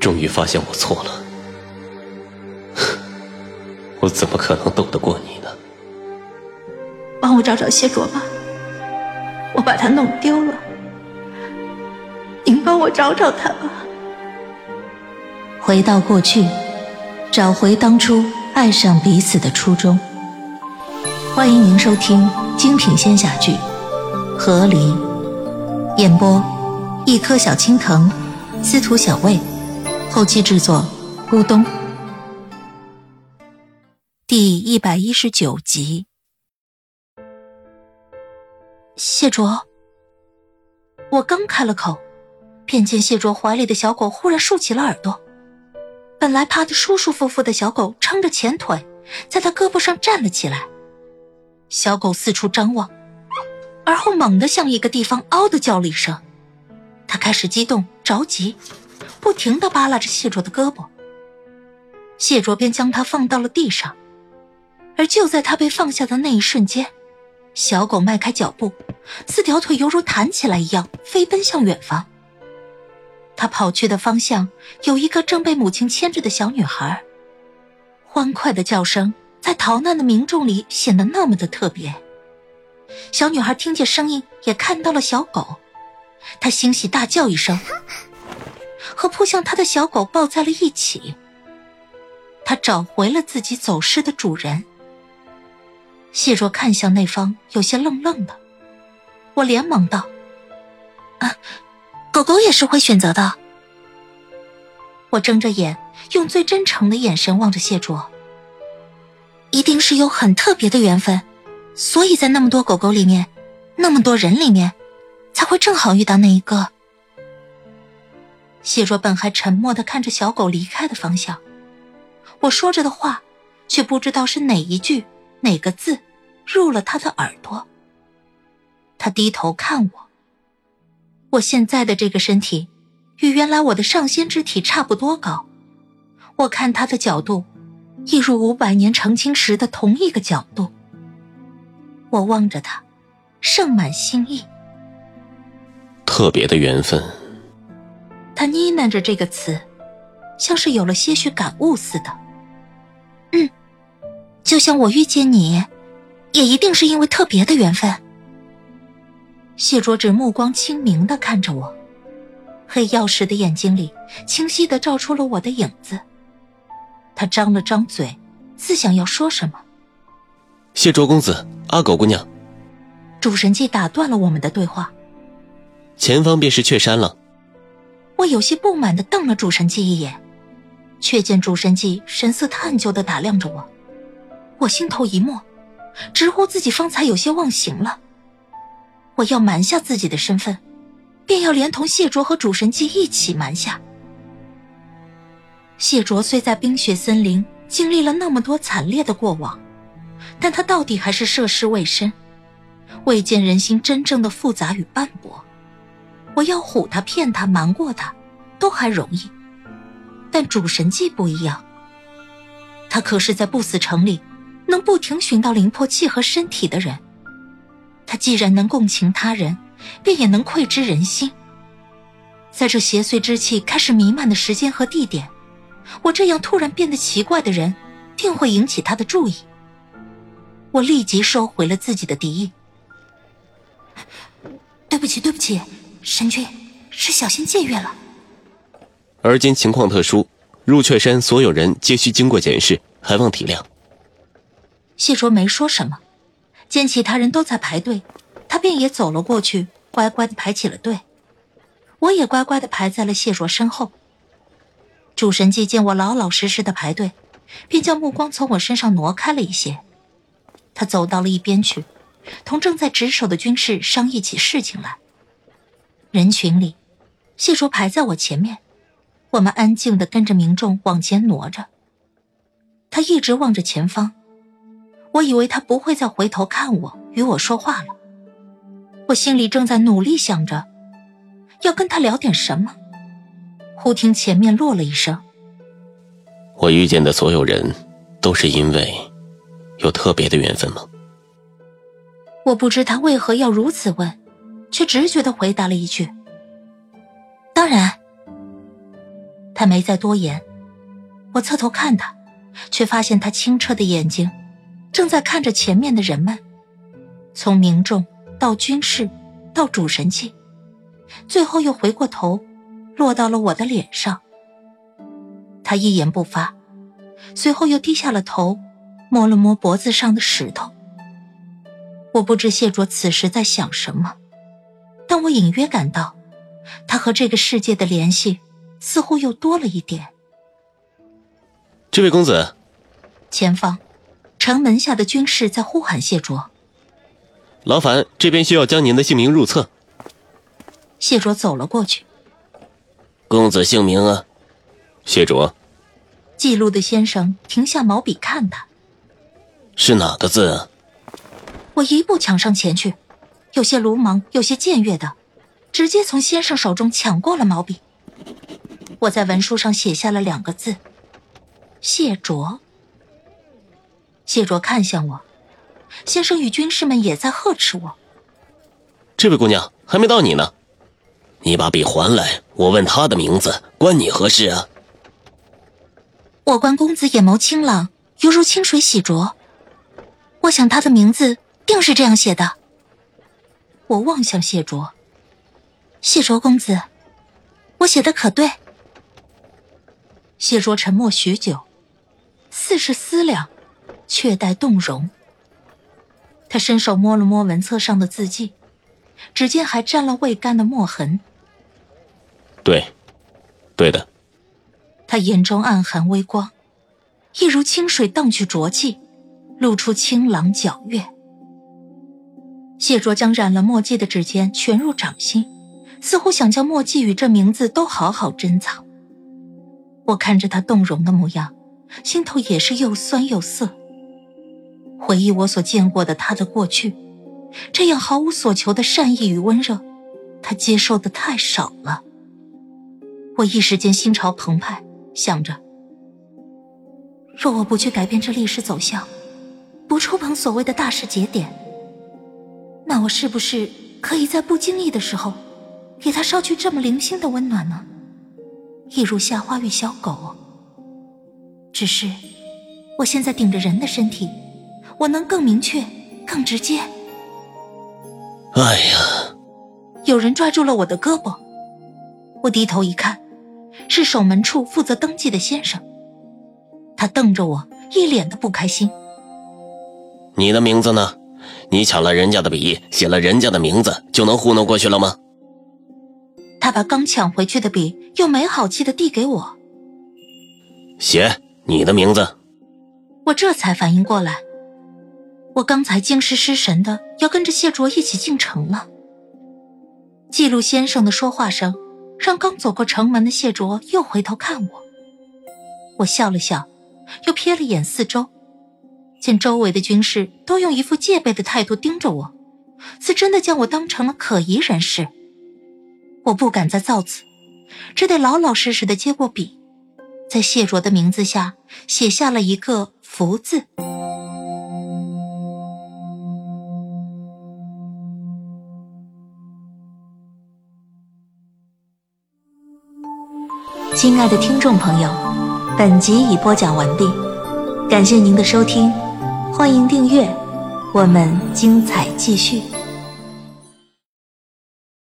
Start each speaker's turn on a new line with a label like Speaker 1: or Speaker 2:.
Speaker 1: 终于发现我错了。我怎么可能斗得过你呢？
Speaker 2: 帮我找找谢卓吧，我把他弄丢了。您帮我找找他吧。
Speaker 3: 回到过去，找回当初爱上彼此的初衷。欢迎您收听精品仙侠剧《和离》，演播：一颗小青藤，司徒小魏，后期制作：咕咚。第一百一十九集，谢卓，我刚开了口，便见谢卓怀里的小狗忽然竖起了耳朵。本来趴得舒舒服服的小狗，撑着前腿，在他胳膊上站了起来。小狗四处张望，而后猛地向一个地方“嗷”的叫了一声。它开始激动着急，不停地扒拉着谢卓的胳膊。谢卓便将他放到了地上。而就在他被放下的那一瞬间，小狗迈开脚步，四条腿犹如弹起来一样飞奔向远方。他跑去的方向有一个正被母亲牵着的小女孩，欢快的叫声在逃难的民众里显得那么的特别。小女孩听见声音，也看到了小狗，她欣喜大叫一声，和扑向他的小狗抱在了一起。他找回了自己走失的主人。谢卓看向那方，有些愣愣的。我连忙道：“啊，狗狗也是会选择的。”我睁着眼，用最真诚的眼神望着谢卓。一定是有很特别的缘分，所以在那么多狗狗里面，那么多人里面，才会正好遇到那一个。谢若本还沉默的看着小狗离开的方向，我说着的话，却不知道是哪一句。哪个字入了他的耳朵？他低头看我。我现在的这个身体，与原来我的上仙之体差不多高。我看他的角度，一如五百年成亲时的同一个角度。我望着他，盛满心意。
Speaker 1: 特别的缘分。
Speaker 3: 他呢喃着这个词，像是有了些许感悟似的。嗯。就像我遇见你，也一定是因为特别的缘分。谢卓只目光清明的看着我，黑曜石的眼睛里清晰的照出了我的影子。他张了张嘴，似想要说什么。
Speaker 1: 谢卓公子，阿狗姑娘。
Speaker 3: 主神祭打断了我们的对话。
Speaker 1: 前方便是雀山了。
Speaker 3: 我有些不满的瞪了主神祭一眼，却见主神祭神色探究的打量着我。我心头一默，直呼自己方才有些忘形了。我要瞒下自己的身份，便要连同谢卓和主神姬一起瞒下。谢卓虽在冰雪森林经历了那么多惨烈的过往，但他到底还是涉世未深，未见人心真正的复杂与斑驳。我要唬他、骗他、瞒过他，都还容易，但主神姬不一样，他可是在不死城里。能不停寻到灵魄契合身体的人，他既然能共情他人，便也能窥知人心。在这邪祟之气开始弥漫的时间和地点，我这样突然变得奇怪的人，定会引起他的注意。我立即收回了自己的敌意。对不起，对不起，神君，是小心僭越了。
Speaker 1: 而今情况特殊，入雀山所有人皆需经过检视，还望体谅。
Speaker 3: 谢卓没说什么，见其他人都在排队，他便也走了过去，乖乖的排起了队。我也乖乖的排在了谢卓身后。主神祭见我老老实实的排队，便将目光从我身上挪开了一些。他走到了一边去，同正在值守的军士商议起事情来。人群里，谢卓排在我前面，我们安静的跟着民众往前挪着。他一直望着前方。我以为他不会再回头看我，与我说话了。我心里正在努力想着，要跟他聊点什么。忽听前面落了一声：“
Speaker 1: 我遇见的所有人，都是因为有特别的缘分吗？”
Speaker 3: 我不知他为何要如此问，却直觉的回答了一句：“当然。”他没再多言。我侧头看他，却发现他清澈的眼睛正在看着前面的人们，从民众到军士，到主神界，最后又回过头，落到了我的脸上。他一言不发，随后又低下了头，摸了摸脖子上的石头。我不知谢卓此时在想什么，但我隐约感到，他和这个世界的联系似乎又多了一点。
Speaker 1: 这位公子，
Speaker 3: 前方，城门下的军士在呼喊谢卓。
Speaker 1: 劳烦这边需要将您的姓名入册。
Speaker 3: 谢卓走了过去。
Speaker 1: 公子姓名啊？谢卓。
Speaker 3: 记录的先生停下毛笔看他。
Speaker 1: 是哪个字啊？
Speaker 3: 我一步抢上前去，有些鲁莽，有些僭越的，直接从先生手中抢过了毛笔。我在文书上写下了两个字。谢卓，谢卓看向我，先生与军士们也在呵斥我。
Speaker 1: 这位姑娘还没到你呢，你把笔还来，我问他的名字，关你何事啊？
Speaker 3: 我观公子眼眸清朗，犹如清水洗濯，我想他的名字定是这样写的。我望向谢卓，谢卓公子，我写的可对？谢卓沉默许久。似是思量，却待动容。他伸手摸了摸文册上的字迹，指尖还沾了未干的墨痕。
Speaker 1: 对，对的。
Speaker 3: 他眼中暗含微光，一如清水荡去浊气，露出清朗皎月。谢卓将染了墨迹的指尖全入掌心，似乎想将墨迹与这名字都好好珍藏。我看着他动容的模样。心头也是又酸又涩。回忆我所见过的他的过去，这样毫无所求的善意与温热，他接受的太少了。我一时间心潮澎湃，想着：若我不去改变这历史走向，不触碰所谓的大事节点，那我是不是可以在不经意的时候，给他捎去这么零星的温暖呢？一如夏花与小狗。只是，我现在顶着人的身体，我能更明确、更直接。
Speaker 1: 哎呀！
Speaker 3: 有人抓住了我的胳膊，我低头一看，是守门处负责登记的先生。他瞪着我，一脸的不开心。
Speaker 1: 你的名字呢？你抢了人家的笔，写了人家的名字，就能糊弄过去了吗？
Speaker 3: 他把刚抢回去的笔又没好气的递给我，
Speaker 1: 写。你的名字，
Speaker 3: 我这才反应过来，我刚才惊失失神的要跟着谢卓一起进城了。记录先生的说话声，让刚走过城门的谢卓又回头看我。我笑了笑，又瞥了眼四周，见周围的军士都用一副戒备的态度盯着我，似真的将我当成了可疑人士。我不敢再造次，只得老老实实的接过笔。在谢卓的名字下写下了一个“福”字。亲爱的听众朋友，本集已播讲完毕，感谢您的收听，欢迎订阅，我们精彩继续。